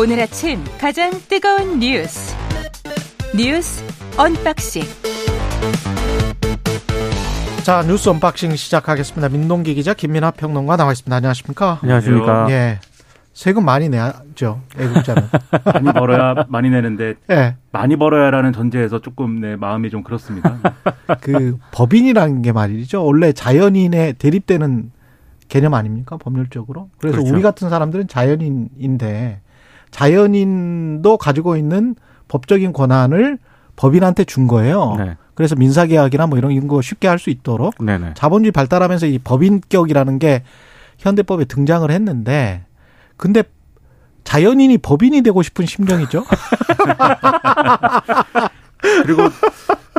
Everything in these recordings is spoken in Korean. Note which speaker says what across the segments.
Speaker 1: 오늘 아침 가장 뜨거운 뉴스 뉴스 unboxing
Speaker 2: 자 뉴스 unboxing 시작하겠습니다. 민동기 기자 김민하 평론가 나와 있습니다. 안녕하십니까?
Speaker 3: 안녕하십니까?
Speaker 2: 예. 세금 많이 내야죠. 애국자는.
Speaker 3: 많이 벌어야 많이 내는데
Speaker 2: 예.
Speaker 3: 많이 벌어야라는 전제에서 조금 내 마음이 좀 그렇습니다.
Speaker 2: 그 법인이라는 게 말이죠. 원래 자연인에 대립되는 개념 아닙니까? 법률적으로. 그래서
Speaker 3: 그렇죠.
Speaker 2: 우리 같은 사람들은 자연인인데 자연인도 가지고 있는 법적인 권한을 법인한테 준 거예요.
Speaker 3: 네.
Speaker 2: 그래서 민사계약이나 뭐 이런 거 쉽게 할 수 있도록
Speaker 3: 네네.
Speaker 2: 자본주의 발달하면서 이 법인격이라는 게 현대법에 등장을 했는데 근데 자연인이 법인이 되고 싶은 심정이죠.
Speaker 3: 그리고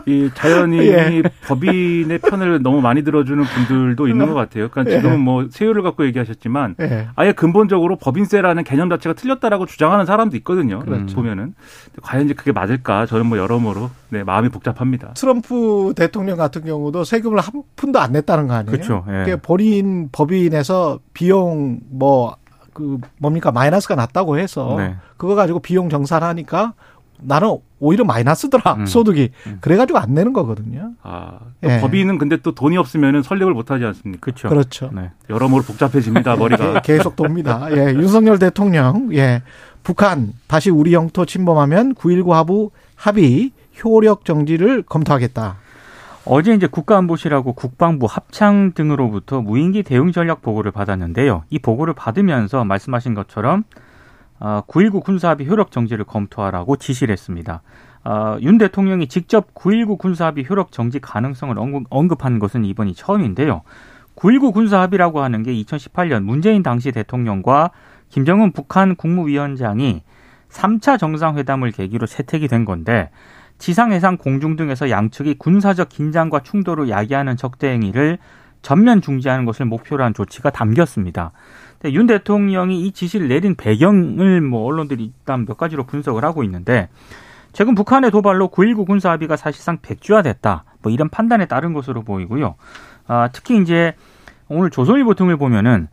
Speaker 3: 이 자연인이
Speaker 2: 예.
Speaker 3: 법인의 편을 너무 많이 들어주는 분들도 있는 것 같아요. 그러니까
Speaker 2: 예.
Speaker 3: 지금은 뭐 세율을 갖고 얘기하셨지만
Speaker 2: 예.
Speaker 3: 아예 근본적으로 법인세라는 개념 자체가 틀렸다라고 주장하는 사람도 있거든요.
Speaker 2: 그렇죠.
Speaker 3: 보면은 과연 이제 그게 맞을까? 저는 뭐 여러모로 네, 마음이 복잡합니다.
Speaker 2: 트럼프 대통령 같은 경우도 세금을 한 푼도 안 냈다는 거 아니에요?
Speaker 3: 그렇죠. 예.
Speaker 2: 본인 법인에서 비용 뭐 그 뭡니까 마이너스가 났다고 해서
Speaker 3: 네.
Speaker 2: 그거 가지고 비용 정산하니까 나는 오히려 마이너스더라
Speaker 3: 음.
Speaker 2: 소득이
Speaker 3: 음.
Speaker 2: 그래가지고 안 내는 거거든요.
Speaker 3: 아, 또
Speaker 2: 예.
Speaker 3: 법인은 근데 또 돈이 없으면은 설립을 못 하지 않습니까?
Speaker 4: 그렇죠.
Speaker 2: 그렇죠.
Speaker 4: 네.
Speaker 3: 여러모로 복잡해집니다, 머리가.
Speaker 2: 계- 계속 돕니다. 예, 윤석열 대통령, 예, 북한 다시 우리 영토 침범하면 9.19 하부 합의 효력 정지를 검토하겠다.
Speaker 4: 어제 이제 국가안보실하고 국방부 합창 등으로부터 무인기 대응 전략 보고를 받았는데요. 이 보고를 받으면서 말씀하신 것처럼 어, 9.19 군사합의 효력 정지를 검토하라고 지시를 했습니다. 어, 윤 대통령이 직접 9.19 군사합의 효력 정지 가능성을 언급, 언급 한 것은 이번이 처음인데요. 9.19 군사합의라고 하는 게 2018년 문재인 당시 대통령과 김정은 북한 국무위원장이 3차 정상회담을 계기로 채택이 된 건데 지상, 해상, 공중 등에서 양측이 군사적 긴장과 충돌을 야기하는 적대 행위를 전면 중지하는 것을 목표로 한 조치가 담겼습니다. 근데 윤 대통령이 이 지시를 내린 배경을 뭐 언론들이 일단 몇 가지로 분석을 하고 있는데 최근 북한의 도발로 9.19 군사 합의가 사실상 백주화됐다. 뭐 이런 판단에 따른 것으로 보이고요. 아, 특히 이제 오늘 조선일보 등을 보면은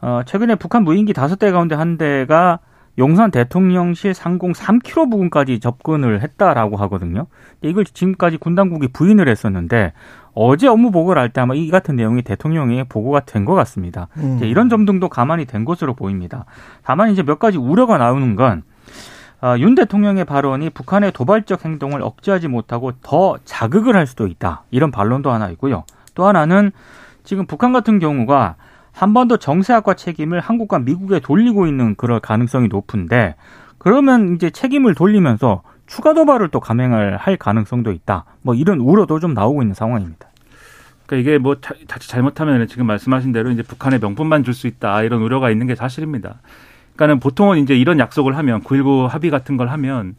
Speaker 4: 어, 최근에 북한 무인기 다섯 대 가운데 한 대가 용산 대통령실 상공 3km 부근까지 접근을 했다라고 하거든요. 이걸 지금까지 군 당국이 부인을 했었는데 어제 업무 보고를 할 때 아마 이 같은 내용이 대통령에게 보고가 된 것 같습니다.
Speaker 2: 음.
Speaker 4: 이런 점 등도 가만히 된 것으로 보입니다. 다만 이제 몇 가지 우려가 나오는 건 아, 윤 대통령의 발언이 북한의 도발적 행동을 억제하지 못하고 더 자극을 할 수도 있다. 이런 반론도 하나 있고요. 또 하나는 지금 북한 같은 경우가 한반도 정세학과 책임을 한국과 미국에 돌리고 있는 그럴 가능성이 높은데 그러면 이제 책임을 돌리면서 추가 도발을 또 감행을 할 가능성도 있다. 뭐 이런 우려도 좀 나오고 있는 상황입니다.
Speaker 3: 그러니까 이게 뭐 자- 자칫 잘못하면 지금 말씀하신 대로 이제 북한의 명분만 줄 수 있다 이런 우려가 있는 게 사실입니다. 그러니까는 보통은 이제 이런 약속을 하면 9.19 합의 같은 걸 하면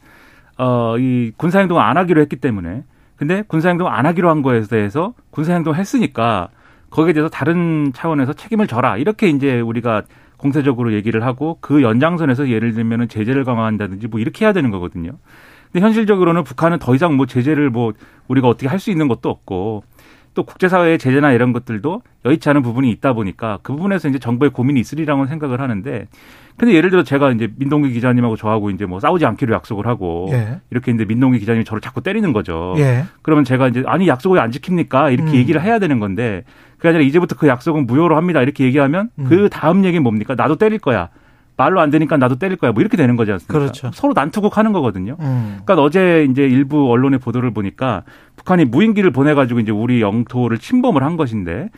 Speaker 3: 어 이 군사 행동을 안 하기로 했기 때문에 근데 군사 행동 안 하기로 한 거에 대해서 군사 행동 했으니까 거기에 대해서 다른 차원에서 책임을 져라 이렇게 이제 우리가 공세적으로 얘기를 하고 그 연장선에서 예를 들면은 제재를 강화한다든지 뭐 이렇게 해야 되는 거거든요. 근데 현실적으로는 북한은 더 이상 뭐 제재를 뭐 우리가 어떻게 할 수 있는 것도 없고 또 국제사회의 제재나 이런 것들도 여의치 않은 부분이 있다 보니까 그 부분에서 이제 정부의 고민이 있으리라고 생각을 하는데 근데 예를 들어 제가 이제 민동기 기자님하고 저하고 이제 뭐 싸우지 않기로 약속을 하고
Speaker 2: 예.
Speaker 3: 이렇게 있는데 민동기 기자님이 저를 자꾸 때리는 거죠.
Speaker 2: 예.
Speaker 3: 그러면 제가 이제 아니 약속을 왜안 지킵니까? 이렇게
Speaker 2: 음.
Speaker 3: 얘기를 해야 되는 건데 그게 아니라 이제부터 그 약속은 무효로 합니다. 이렇게 얘기하면
Speaker 2: 음.
Speaker 3: 그 다음 얘기는 뭡니까? 나도 때릴 거야. 말로 안 되니까 나도 때릴 거야. 뭐 이렇게 되는 거지 않습니까?
Speaker 2: 그렇죠.
Speaker 3: 서로 난투극 하는 거거든요.
Speaker 2: 음.
Speaker 3: 그러니까 어제 이제 일부 언론의 보도를 보니까 북한이 무인기를 보내가지고 이제 우리 영토를 침범을 한 것인데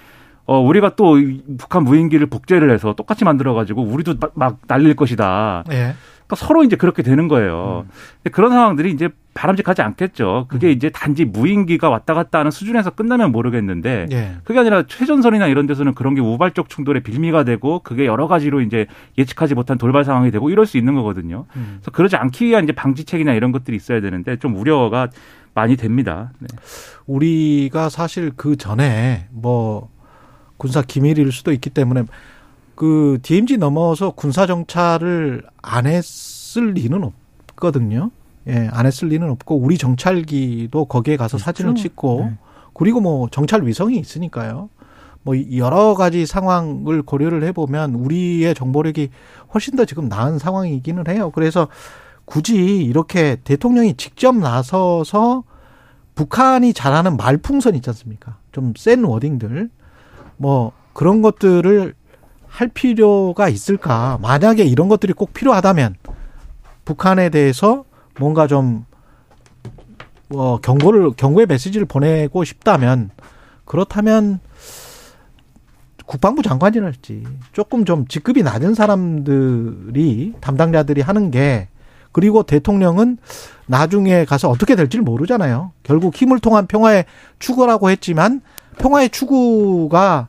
Speaker 3: 어 우리가 또이 북한 무인기를 복제를 해서 똑같이 만들어가지고 우리도 막, 막 날릴 것이다.
Speaker 2: 예.
Speaker 3: 그러니까 서로 이제 그렇게 되는 거예요. 근데 그런 상황들이 이제 바람직하지 않겠죠. 그게
Speaker 2: 음.
Speaker 3: 이제 단지 무인기가 왔다 갔다 하는 수준에서 끝나면 모르겠는데
Speaker 2: 예.
Speaker 3: 그게 아니라 최전선이나 이런 데서는 그런 게 우발적 충돌의 빌미가 되고 그게 여러 가지로 이제 예측하지 못한 돌발 상황이 되고 이럴 수 있는 거거든요.
Speaker 2: 음.
Speaker 3: 그래서 그러지 않기 위한 이제 방지책이나 이런 것들이 있어야 되는데 좀 우려가 많이 됩니다. 네.
Speaker 2: 우리가 사실 그 전에 뭐 군사 기밀일 수도 있기 때문에 그 DMZ 넘어서 군사 정찰을 안 했을 리는 없거든요. 예, 안 했을 리는 없고 우리 정찰기도 거기에 가서 사진을 찍고
Speaker 4: 네.
Speaker 2: 그리고 뭐 정찰 위성이 있으니까요. 뭐 여러 가지 상황을 고려를 해보면 우리의 정보력이 훨씬 더 지금 나은 상황이기는 해요. 그래서 굳이 이렇게 대통령이 직접 나서서 북한이 잘하는 말풍선 있지 않습니까? 좀 센 워딩들 뭐 그런 것들을 할 필요가 있을까? 만약에 이런 것들이 꼭 필요하다면 북한에 대해서 뭔가 좀 어, 경고를 경고의 메시지를 보내고 싶다면 그렇다면 국방부 장관이랄지 조금 좀 직급이 낮은 사람들이 담당자들이 하는 게 그리고 대통령은 나중에 가서 어떻게 될지를 모르잖아요. 결국 힘을 통한 평화의 추구라고 했지만 평화의 추구가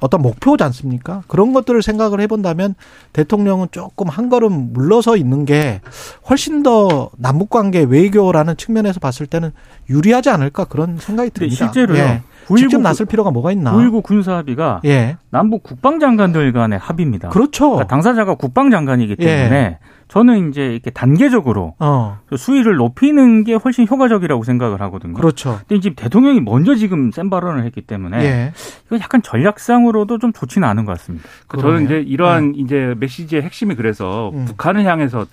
Speaker 2: 어떤 목표지 않습니까? 그런 것들을 생각을 해본다면 대통령은 조금 한 걸음 물러서 있는 게 훨씬 더 남북 관계 외교라는 측면에서 봤을 때는 유리하지 않을까 그런 생각이 듭니다.
Speaker 4: 실제로요.
Speaker 2: 예. 직접 나설 필요가 뭐가 있나?
Speaker 4: 9.19 군사합의가
Speaker 2: 예.
Speaker 4: 남북 국방장관들 간의 합의입니다.
Speaker 2: 그렇죠.
Speaker 4: 그러니까 당사자가 국방장관이기 때문에
Speaker 2: 예.
Speaker 4: 저는 이제 이렇게 단계적으로
Speaker 2: 어.
Speaker 4: 수위를 높이는 게 훨씬 효과적이라고 생각을 하거든요.
Speaker 2: 그렇죠.
Speaker 4: 근데 지금 대통령이 먼저 지금 센 발언을 했기 때문에
Speaker 2: 예.
Speaker 4: 이거 약간 전략상으로도 좀 좋지는 않은 것 같습니다.
Speaker 3: 그 저는
Speaker 2: 그러네요.
Speaker 3: 이제 이러한 이제 메시지의 핵심이 그래서
Speaker 2: 음.
Speaker 3: 북한을 향해서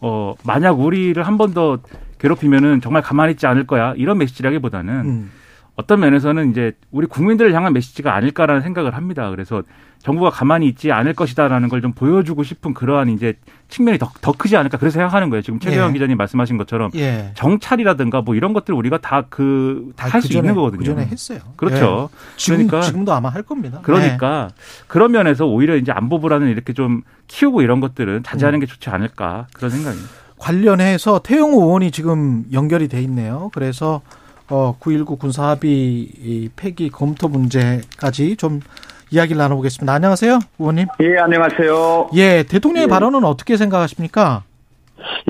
Speaker 3: 어 만약 우리를 한 번 더 괴롭히면은 정말 가만히 있지 않을 거야 이런 메시지라기보다는
Speaker 2: 음.
Speaker 3: 어떤 면에서는 이제 우리 국민들을 향한 메시지가 아닐까라는 생각을 합니다. 그래서 정부가 가만히 있지 않을 것이다라는 걸 좀 보여주고 싶은 그러한 이제 측면이 더, 더 크지 않을까 그래서 생각하는 거예요. 지금 최경환
Speaker 2: 예.
Speaker 3: 기자님 말씀하신 것처럼
Speaker 2: 예.
Speaker 3: 정찰이라든가 뭐 이런 것들 우리가 다그다할수 있는 거거든요.
Speaker 2: 그전에 했어요.
Speaker 3: 그렇죠.
Speaker 2: 예. 지금,
Speaker 3: 그러니까
Speaker 2: 지금도 아마 할 겁니다.
Speaker 3: 그러니까 그런 면에서 오히려 이제 안보 불안을 이렇게 좀 키우고 이런 것들은 자제하는 게 좋지 않을까 그런 생각입니다.
Speaker 2: 관련해서 태영호 의원이 지금 연결이 돼 있네요. 그래서 어, 9.19 군사합의 이 폐기 검토 문제까지 좀 이야기를 나눠보겠습니다. 안녕하세요, 의원님.
Speaker 5: 예, 안녕하세요.
Speaker 2: 예, 대통령의
Speaker 5: 예.
Speaker 2: 발언은 어떻게 생각하십니까?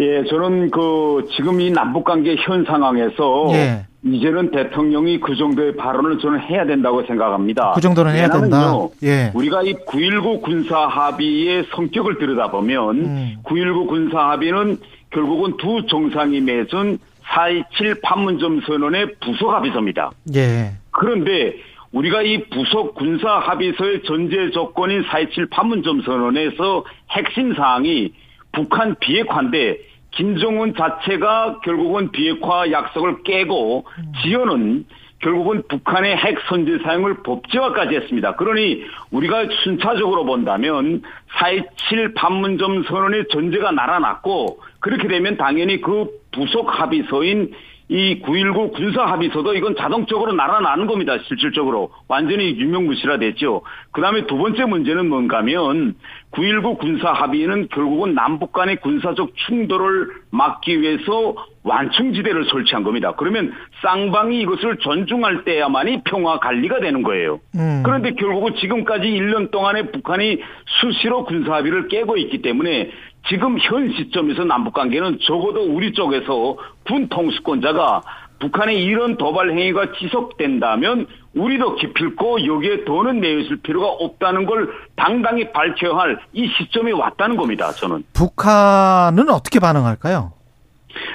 Speaker 5: 예, 저는 그 지금 이 남북 관계 현 상황에서
Speaker 2: 예.
Speaker 5: 이제는 대통령이 그 정도의 발언을 저는 해야 된다고 생각합니다.
Speaker 2: 그 정도는 해야 된다. 예.
Speaker 5: 우리가 이 9.19 군사 합의의 성격을 들여다보면
Speaker 2: 음.
Speaker 5: 9.19 군사 합의는 결국은 두 정상이 맺은 4.27 판문점 선언의 부속 합의서입니다.
Speaker 2: 예.
Speaker 5: 그런데 우리가 이 부속 군사 합의서의 전제 조건인 4.27 판문점 선언에서 핵심 사항이 북한 비핵화인데 김정은 자체가 결국은 비핵화 약속을 깨고 지연은 결국은 북한의 핵 선제 사용을 법제화까지 했습니다. 그러니 우리가 순차적으로 본다면 4.27 판문점 선언의 전제가 날아났고 그렇게 되면 당연히 그 부속 합의서인 이 9.19 군사 합의서도 이건 자동적으로 날아나는 겁니다. 실질적으로. 완전히 유명무실화 됐죠. 그 다음에 두 번째 문제는 뭔가 하면 9.19 군사 합의는 결국은 남북 간의 군사적 충돌을 막기 위해서 완충지대를 설치한 겁니다. 그러면 쌍방이 이것을 존중할 때야만이 평화 관리가 되는 거예요.
Speaker 2: 음.
Speaker 5: 그런데 결국은 지금까지 1년 동안에 북한이 수시로 군사 합의를 깨고 있기 때문에 지금 현 시점에서 남북 관계는 적어도 우리 쪽에서 군 통수권자가 북한의 이런 도발 행위가 지속된다면 우리도 기필코 여기에 돈은 내있을 필요가 없다는 걸 당당히 밝혀야 할 이 시점이 왔다는 겁니다. 저는.
Speaker 2: 북한은 어떻게 반응할까요?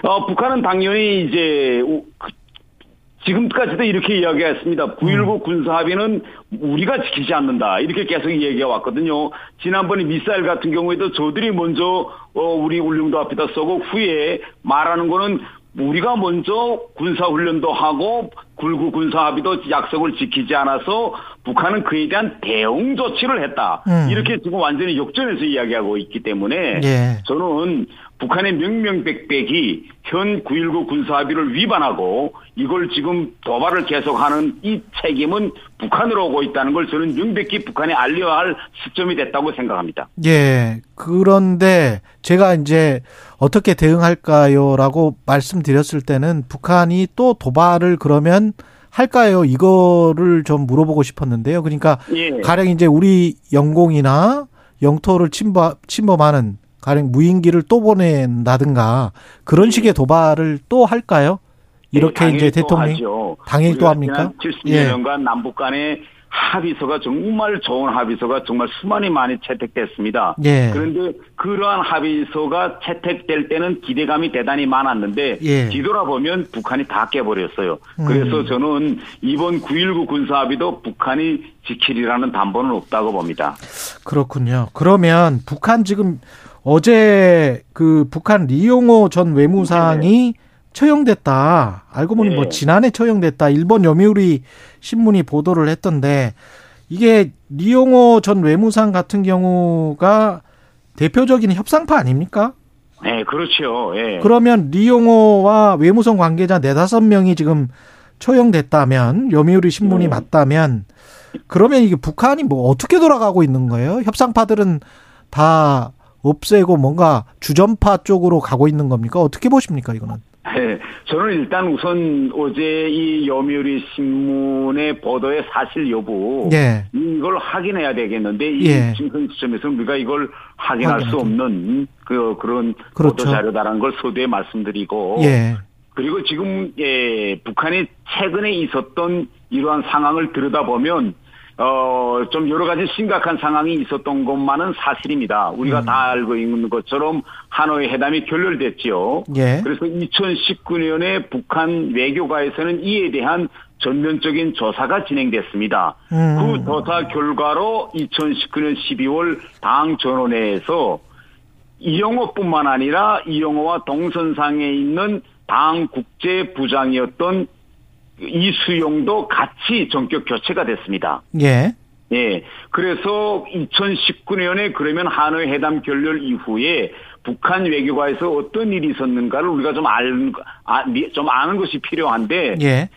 Speaker 5: 어, 북한은 당연히 이제 우- 그- 지금까지도 이렇게 이야기했습니다. 9.19 군사합의는 우리가 지키지 않는다. 이렇게 계속 얘기해 왔거든요. 지난번에 미사일 같은 경우에도 저들이 먼저 어, 우리 울릉도 앞에다 쏘고 후에 말하는 거는 우리가 먼저 군사훈련도 하고 굴구 군사합의도 약속을 지키지 않아서 북한은 그에 대한 대응 조치를 했다.
Speaker 2: 음.
Speaker 5: 이렇게 지금 완전히 역전해서 이야기하고 있기 때문에
Speaker 2: 예.
Speaker 5: 저는 북한의 명명백백이 현 9.19 군사합의를 위반하고 이걸 지금 도발을 계속하는 이 책임은 북한으로 오고 있다는 걸 저는 명백히 북한에 알려야 할 시점이 됐다고 생각합니다.
Speaker 2: 예. 그런데 제가 이제 어떻게 대응할까요라고 말씀드렸을 때는 북한이 또 도발을 그러면 할까요? 이거를 좀 물어보고 싶었는데요. 그러니까
Speaker 5: 예.
Speaker 2: 가령 이제 우리 영공이나 영토를 침범, 침범하는 가령 무인기를 또 보낸다든가 그런 식의 도발을 또 할까요? 이렇게
Speaker 5: 네,
Speaker 2: 이제
Speaker 5: 하죠.
Speaker 2: 당연히 또 합니까?
Speaker 5: 지난 70년간 남북 간에 합의서가 정말 좋은 합의서가 정말 수많이 많이 채택됐습니다.
Speaker 2: 예.
Speaker 5: 그런데 그러한 합의서가 채택될 때는 기대감이 대단히 많았는데
Speaker 2: 예.
Speaker 5: 뒤돌아보면 북한이 다 깨버렸어요. 그래서
Speaker 2: 음.
Speaker 5: 저는 이번 9.19 군사합의도 북한이 지키리라는 담보는 없다고 봅니다.
Speaker 2: 그렇군요. 그러면 북한 지금 어제 그 북한 리용호 전 외무상이 처형됐다. 알고 보니
Speaker 5: 네.
Speaker 2: 뭐 지난해 처형됐다. 일본 요미우리 신문이 보도를 했던데 이게 리용호 전 외무상 같은 경우가 대표적인 협상파 아닙니까?
Speaker 5: 네, 그렇죠. 예.
Speaker 2: 그러면 리용호와 외무성 관계자 네다섯 명이 지금 처형됐다면 요미우리 신문이
Speaker 5: 네.
Speaker 2: 맞다면 그러면 이게 북한이 뭐 어떻게 돌아가고 있는 거예요? 협상파들은 다 없애고 뭔가 주전파 쪽으로 가고 있는 겁니까? 어떻게 보십니까 이거는?
Speaker 5: 네, 저는 일단 우선 어제 이 요미우리 신문의 보도의 사실 여부
Speaker 2: 예.
Speaker 5: 이걸 확인해야 되겠는데 이
Speaker 2: 예.
Speaker 5: 지금 현 시점에서는 우리가 이걸 확인할 수
Speaker 2: 확인하죠.
Speaker 5: 없는 그 그런
Speaker 2: 그렇죠.
Speaker 5: 보도 자료다라는 걸 서두에 말씀드리고
Speaker 2: 예.
Speaker 5: 그리고 지금 예, 북한이 최근에 있었던 이러한 상황을 들여다보면 어, 좀 여러 가지 심각한 상황이 있었던 것만은 사실입니다. 우리가
Speaker 2: 음.
Speaker 5: 다 알고 있는 것처럼 하노이 회담이 결렬됐지요.
Speaker 2: 예.
Speaker 5: 그래서 2019년에 북한 외교가에서는 이에 대한 전면적인 조사가 진행됐습니다.
Speaker 2: 음.
Speaker 5: 그 조사 결과로 2019년 12월 당 전원회에서 이영호뿐만 아니라 이영호와 동선상에 있는 당 국제부장이었던 이수용도 같이 전격 교체가 됐습니다.
Speaker 2: 예.
Speaker 5: 예. 그래서 2019년에 그러면 하노이 회담 결렬 이후에 북한 외교가에서 어떤 일이 있었는가를 우리가 좀 알, 아, 미- 좀 아는 것이 필요한데
Speaker 2: 예.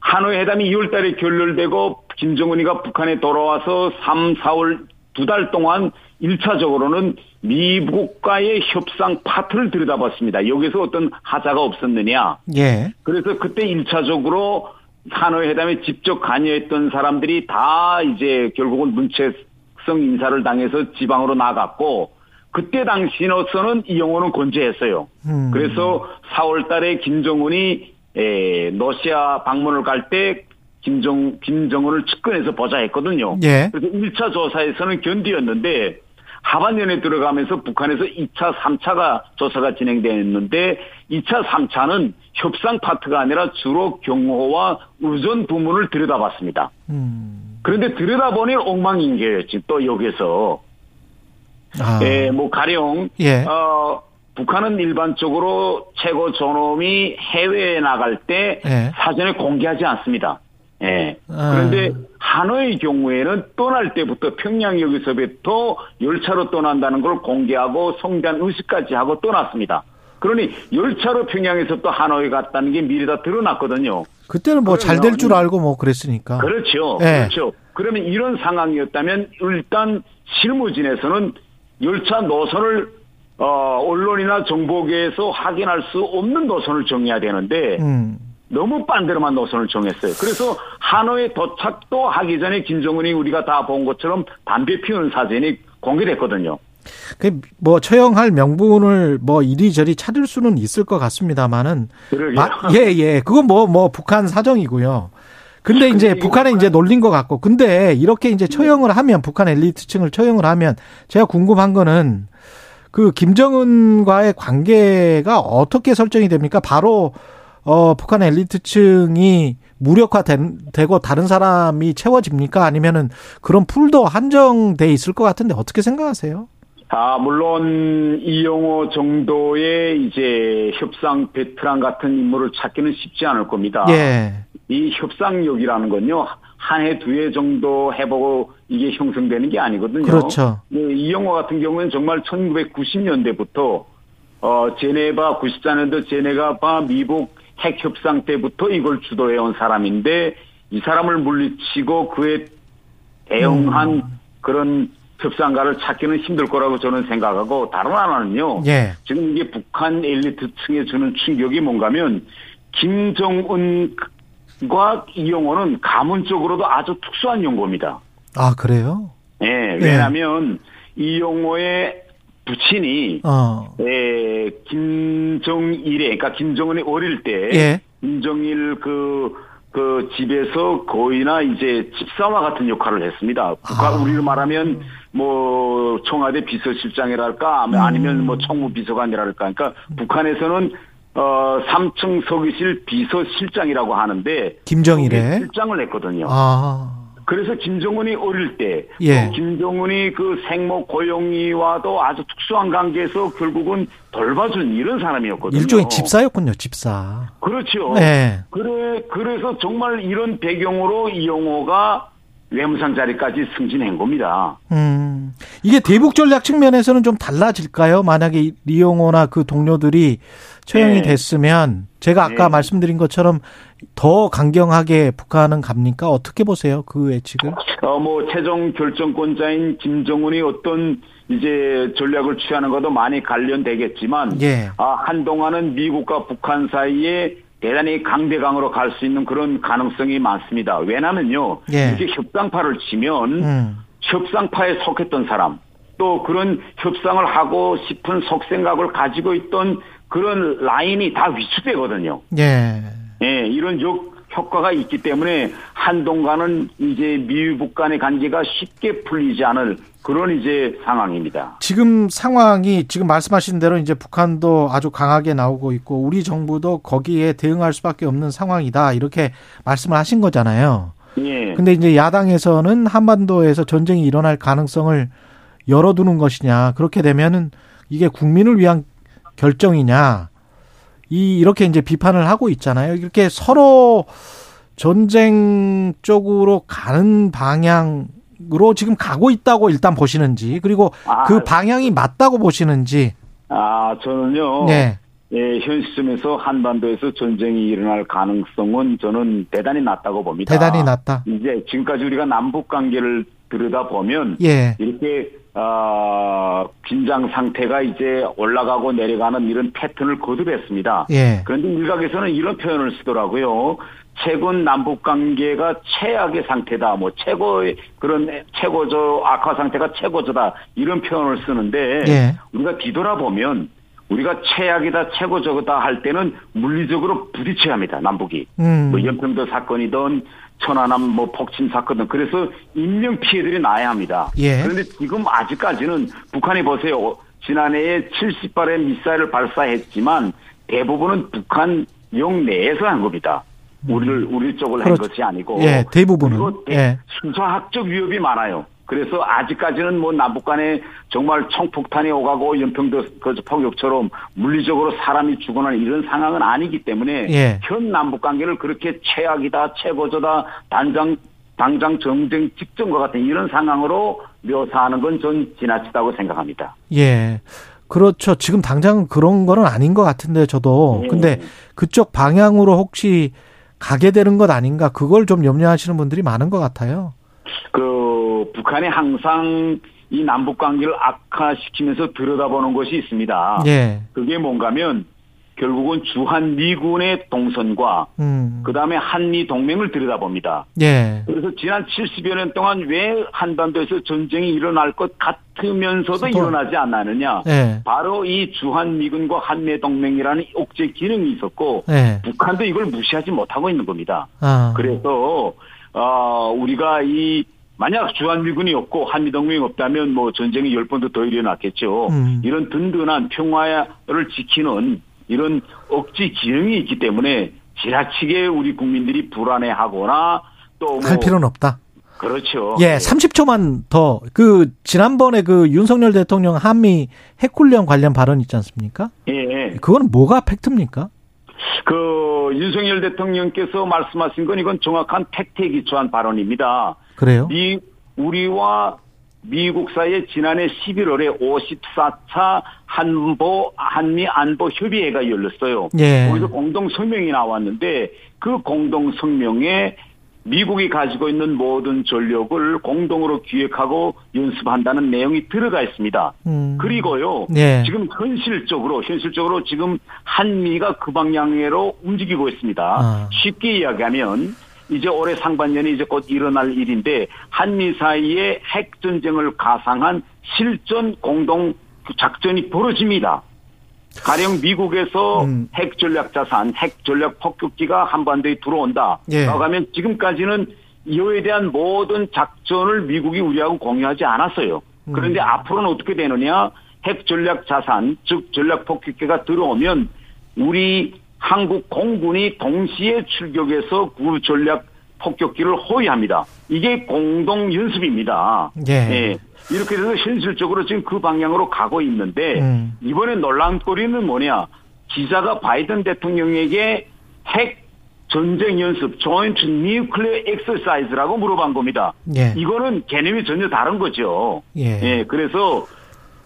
Speaker 5: 하노이 회담이 2월 달에 결렬되고 김정은이가 북한에 돌아와서 3, 4월 두 달 동안 1차적으로는 미국과의 협상 파트를 들여다봤습니다. 여기서 어떤 하자가 없었느냐.
Speaker 2: 예.
Speaker 5: 그래서 그때 1차적으로 하노이 회담에 직접 관여했던 사람들이 다 이제 결국은 문체성 인사를 당해서 지방으로 나갔고 그때 당시로서는 이영호는 건재했어요.
Speaker 2: 음.
Speaker 5: 그래서 4월 달에 김정은이 에, 러시아 방문을 갈 때 김정, 김정은을 측근해서 보자 했거든요.
Speaker 2: 예.
Speaker 5: 그래서 1차 조사에서는 견디었는데 하반년에 들어가면서 북한에서 2차, 3차가 조사가 진행됐는데 2차, 3차는 협상 파트가 아니라 주로 경호와 의전 부문을 들여다봤습니다.
Speaker 2: 음.
Speaker 5: 그런데 들여다보니 엉망인계였지 또 여기서
Speaker 2: 아.
Speaker 5: 예, 뭐 가령
Speaker 2: 예.
Speaker 5: 어, 북한은 일반적으로 최고 존엄이 해외에 나갈 때
Speaker 2: 예.
Speaker 5: 사전에 공개하지 않습니다. 예.
Speaker 2: 아.
Speaker 5: 그런데 하노이 경우에는 떠날 때부터 평양역에서부터 열차로 떠난다는 걸 공개하고 성대한 의식까지 하고 떠났습니다. 그러니 열차로 평양에서 또 하노이 갔다는 게 미리 다 드러났거든요.
Speaker 2: 그때는 뭐 잘 될 줄 알고 뭐 그랬으니까.
Speaker 5: 그렇죠.
Speaker 2: 예.
Speaker 5: 그렇죠. 그러면 이런 상황이었다면 일단 실무진에서는 열차 노선을 어, 언론이나 정보계에서 확인할 수 없는 노선을 정해야 되는데
Speaker 2: 음.
Speaker 5: 너무 빤데로만 노선을 정했어요. 그래서 하노이 도착도 하기 전에 김정은이 우리가 다 본 것처럼 담배 피우는 사진이 공개됐거든요.
Speaker 2: 그뭐 처형할 명분을 뭐 이리저리 찾을 수는 있을 것 같습니다만은
Speaker 5: 그러게요.
Speaker 2: 예, 예. 그건 뭐, 뭐, 북한 사정이고요. 근데 이제
Speaker 5: 이거
Speaker 2: 북한에 이제 놀린 것 같고. 근데 이렇게 이제 처형을 하면, 북한 엘리트층을 처형을 하면, 제가 궁금한 거는 그 김정은과의 관계가 어떻게 설정이 됩니까? 바로, 어, 북한 엘리트층이 무력화되고 다른 사람이 채워집니까? 아니면은 그런 풀도 한정돼 있을 것 같은데 어떻게 생각하세요?
Speaker 5: 아, 물론 이영호 정도의 이제 협상 베테랑 같은 인물을 찾기는 쉽지 않을 겁니다.
Speaker 2: 예.
Speaker 5: 이 협상력이라는 건요. 한 해, 두 해 정도 해보고 이게 형성되는 게 아니거든요.
Speaker 2: 그렇죠.
Speaker 5: 네, 이영호 같은 경우는 정말 1990년대부터 어, 제네바 94년도 제네바 미국 핵 협상 때부터 이걸 주도해 온 사람인데 이 사람을 물리치고 그에 대응한
Speaker 2: 음.
Speaker 5: 그런 협상가를 찾기는 힘들 거라고 저는 생각하고 다른 하나는요.
Speaker 2: 예.
Speaker 5: 지금 이게 북한 엘리트층에 주는 충격이 뭔가면 김정은과 이용호는 가문적으로도 아주 특수한 연고입니다.
Speaker 2: 아, 그래요?
Speaker 5: 예, 왜냐하면 이용호의 부친이
Speaker 2: 어.
Speaker 5: 에, 김정일에 그러니까 김정은이 어릴 때
Speaker 2: 예.
Speaker 5: 김정일 그그 집에서 거의나 이제 집사와 같은 역할을 했습니다. 북한
Speaker 2: 아.
Speaker 5: 우리로 말하면 뭐 청와대 비서실장이랄까 아니면 뭐 총무 비서관이랄까 그러니까 북한에서는 어 3층 서기실 비서실장이라고 하는데
Speaker 2: 김정일의?
Speaker 5: 실장을 했거든요.
Speaker 2: 아.
Speaker 5: 그래서 김정은이 어릴 때
Speaker 2: 예.
Speaker 5: 또 김정은이 그 생모 고영이와도 아주 특수한 관계에서 결국은 돌봐준 이런 사람이었거든요.
Speaker 2: 일종의 집사였군요, 집사.
Speaker 5: 그렇죠.
Speaker 2: 네.
Speaker 5: 그래 그래서 정말 이런 배경으로 이용호가 외무상 자리까지 승진한 겁니다.
Speaker 2: 음. 이게 대북 전략 측면에서는 좀 달라질까요? 만약에 이 리용호나 그 동료들이 처형이
Speaker 5: 네.
Speaker 2: 됐으면 제가 아까
Speaker 5: 네.
Speaker 2: 말씀드린 것처럼 더 강경하게 북한은 갑니까? 어떻게 보세요? 그 예측을?
Speaker 5: 어, 뭐, 최종 결정권자인 김정은이 어떤 이제 전략을 취하는 것도 많이 관련되겠지만,
Speaker 2: 예.
Speaker 5: 아, 한동안은 미국과 북한 사이에 대단히 강대강으로 갈 수 있는 그런 가능성이 많습니다. 왜냐면요.
Speaker 2: 예.
Speaker 5: 이렇게 협상파를 치면,
Speaker 2: 음.
Speaker 5: 협상파에 속했던 사람, 또 그런 협상을 하고 싶은 속생각을 가지고 있던 그런 라인이 다 위축되거든요.
Speaker 2: 예.
Speaker 5: 예, 이런 역 효과가 있기 때문에 한동안은 이제 미국 간의 관계가 쉽게 풀리지 않을 그런 이제 상황입니다.
Speaker 2: 지금 상황이 지금 말씀하신 대로 이제 북한도 아주 강하게 나오고 있고 우리 정부도 거기에 대응할 수밖에 없는 상황이다. 이렇게 말씀을 하신 거잖아요.
Speaker 5: 예.
Speaker 2: 근데 이제 야당에서는 한반도에서 전쟁이 일어날 가능성을 열어두는 것이냐. 그렇게 되면은 이게 국민을 위한 결정이냐. 이, 이렇게 이제 비판을 하고 있잖아요. 이렇게 서로 전쟁 쪽으로 가는 방향으로 지금 가고 있다고 일단 보시는지, 그리고
Speaker 5: 아.
Speaker 2: 그 방향이 맞다고 보시는지,
Speaker 5: 아, 저는요.
Speaker 2: 네.
Speaker 5: 예, 현 시점에서 한반도에서 전쟁이 일어날 가능성은 저는 대단히 낮다고 봅니다.
Speaker 2: 대단히 낮다.
Speaker 5: 이제 지금까지 우리가 남북 관계를 들여다 보면
Speaker 2: 예.
Speaker 5: 이렇게 어, 긴장 상태가 이제 올라가고 내려가는 이런 패턴을 거듭했습니다.
Speaker 2: 예.
Speaker 5: 그런데 일각에서는 이런 표현을 쓰더라고요. 최근 남북 관계가 최악의 상태다. 뭐 최고의 그런 최고조 악화 상태가 최고조다. 이런 표현을 쓰는데
Speaker 2: 예.
Speaker 5: 우리가 뒤돌아보면 우리가 최악이다 최고조다 할 때는 물리적으로 부딪혀야 합니다. 남북이.
Speaker 2: 음.
Speaker 5: 뭐 연평도 사건이든 천안함 뭐 폭침 사건은 그래서 인명 피해들이 나야 합니다.
Speaker 2: 예.
Speaker 5: 그런데 지금 아직까지는 북한이 보세요. 지난해에 70발의 미사일을 발사했지만 대부분은 북한 영 내에서 한 겁니다. 우리를 우리 쪽을 한
Speaker 2: 그렇죠.
Speaker 5: 것이 아니고
Speaker 2: 예, 대부분은. 예.
Speaker 5: 수사학적 위협이 많아요. 그래서 아직까지는 뭐 남북 간에 정말 총폭탄이 오가고 연평도 그 폭격처럼 물리적으로 사람이 죽거나 이런 상황은 아니기 때문에
Speaker 2: 예.
Speaker 5: 현 남북 관계를 그렇게 최악이다, 최고조다, 단장 당장 정쟁 직전과 같은 이런 상황으로 묘사하는 건 전 지나치다고 생각합니다.
Speaker 2: 예. 그렇죠. 지금 당장 그런 거는 아닌 것 같은데 저도.
Speaker 5: 예.
Speaker 2: 근데 그쪽 방향으로 혹시 가게 되는 것 아닌가 그걸 좀 염려하시는 분들이 많은 것 같아요.
Speaker 5: 그 북한이 항상 이 남북 관계를 악화시키면서 들여다보는 것이 있습니다.
Speaker 2: 예.
Speaker 5: 그게 뭔가면 결국은 주한 미군의 동선과
Speaker 2: 음.
Speaker 5: 그 다음에 한미 동맹을 들여다봅니다.
Speaker 2: 예.
Speaker 5: 그래서 지난 70여 년 동안 왜 한반도에서 전쟁이 일어날 것 같으면서도
Speaker 2: 또-
Speaker 5: 일어나지 않았느냐.
Speaker 2: 예.
Speaker 5: 바로 이 주한 미군과 한미 동맹이라는 억제 기능이 있었고
Speaker 2: 예.
Speaker 5: 북한도 이걸 무시하지 못하고 있는 겁니다.
Speaker 2: 아.
Speaker 5: 그래서 어 우리가 이 만약 주한미군이 없고 한미동맹이 없다면 뭐 전쟁이 열 번도 더 일어났겠죠.
Speaker 2: 음.
Speaker 5: 이런 든든한 평화를 지키는 이런 억지 기능이 있기 때문에 지나치게 우리 국민들이 불안해하거나 또뭐
Speaker 2: 할 필요는 없다.
Speaker 5: 그렇죠.
Speaker 2: 예, 30초만 더. 그, 지난번에 그 윤석열 대통령 한미 핵훈련 관련 발언 있지 않습니까?
Speaker 5: 예, 예.
Speaker 2: 그거는 뭐가 팩트입니까?
Speaker 5: 그 윤석열 대통령께서 말씀하신 건 이건 정확한 팩트에 기초한 발언입니다.
Speaker 2: 그래요?
Speaker 5: 미 우리와 미국 사이에 지난해 11월에 54차 한보 한미 안보 협의회가 열렸어요.
Speaker 2: 예.
Speaker 5: 거기서 공동 성명이 나왔는데 그 공동 성명에 미국이 가지고 있는 모든 전력을 공동으로 기획하고 연습한다는 내용이 들어가 있습니다.
Speaker 2: 음.
Speaker 5: 그리고요.
Speaker 2: 예.
Speaker 5: 지금 현실적으로 현실적으로 지금 한미가 그 방향으로 움직이고 있습니다.
Speaker 2: 아.
Speaker 5: 쉽게 이야기하면 이제 올해 상반년에 이제 곧 일어날 일인데 한미 사이에 핵 전쟁을 가상한 실전 공동 작전이 벌어집니다. 가령 미국에서
Speaker 2: 음.
Speaker 5: 핵 전략 자산, 핵 전략 폭격기가 한반도에 들어온다.
Speaker 2: 예.
Speaker 5: 하면 지금까지는 이에 대한 모든 작전을 미국이 우리하고 공유하지 않았어요. 그런데
Speaker 2: 음.
Speaker 5: 앞으로는 어떻게 되느냐? 핵 전략 자산, 즉 전략 폭격기가 들어오면 우리 한국 공군이 동시에 출격해서 그 전략 폭격기를 호위합니다. 이게 공동 연습입니다.
Speaker 2: 예.
Speaker 5: 이렇게 돼서 현실적으로 지금 그 방향으로 가고 있는데
Speaker 2: 음.
Speaker 5: 이번에 논란거리는 뭐냐? 기자가 바이든 대통령에게 핵 전쟁 연습, joint nuclear exercise라고 물어본 겁니다.
Speaker 2: 예.
Speaker 5: 이거는 개념이 전혀 다른 거죠.
Speaker 2: 예.
Speaker 5: 그래서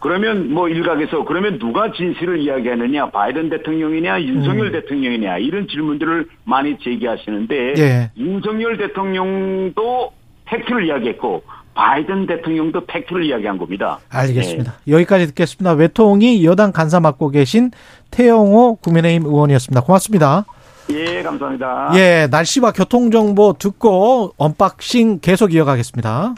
Speaker 5: 그러면 뭐 일각에서 그러면 누가 진실을 이야기하느냐 바이든 대통령이냐 윤석열 대통령이냐 이런 질문들을 많이 제기하시는데
Speaker 2: 예.
Speaker 5: 윤석열 대통령도 팩트를 이야기했고 바이든 대통령도 팩트를 이야기한 겁니다.
Speaker 2: 알겠습니다. 여기까지 듣겠습니다. 외통위 여당 간사 맡고 계신 태영호 국민의힘 의원이었습니다. 고맙습니다.
Speaker 5: 예, 감사합니다.
Speaker 2: 예, 날씨와 교통정보 듣고 unboxing 계속 이어가겠습니다.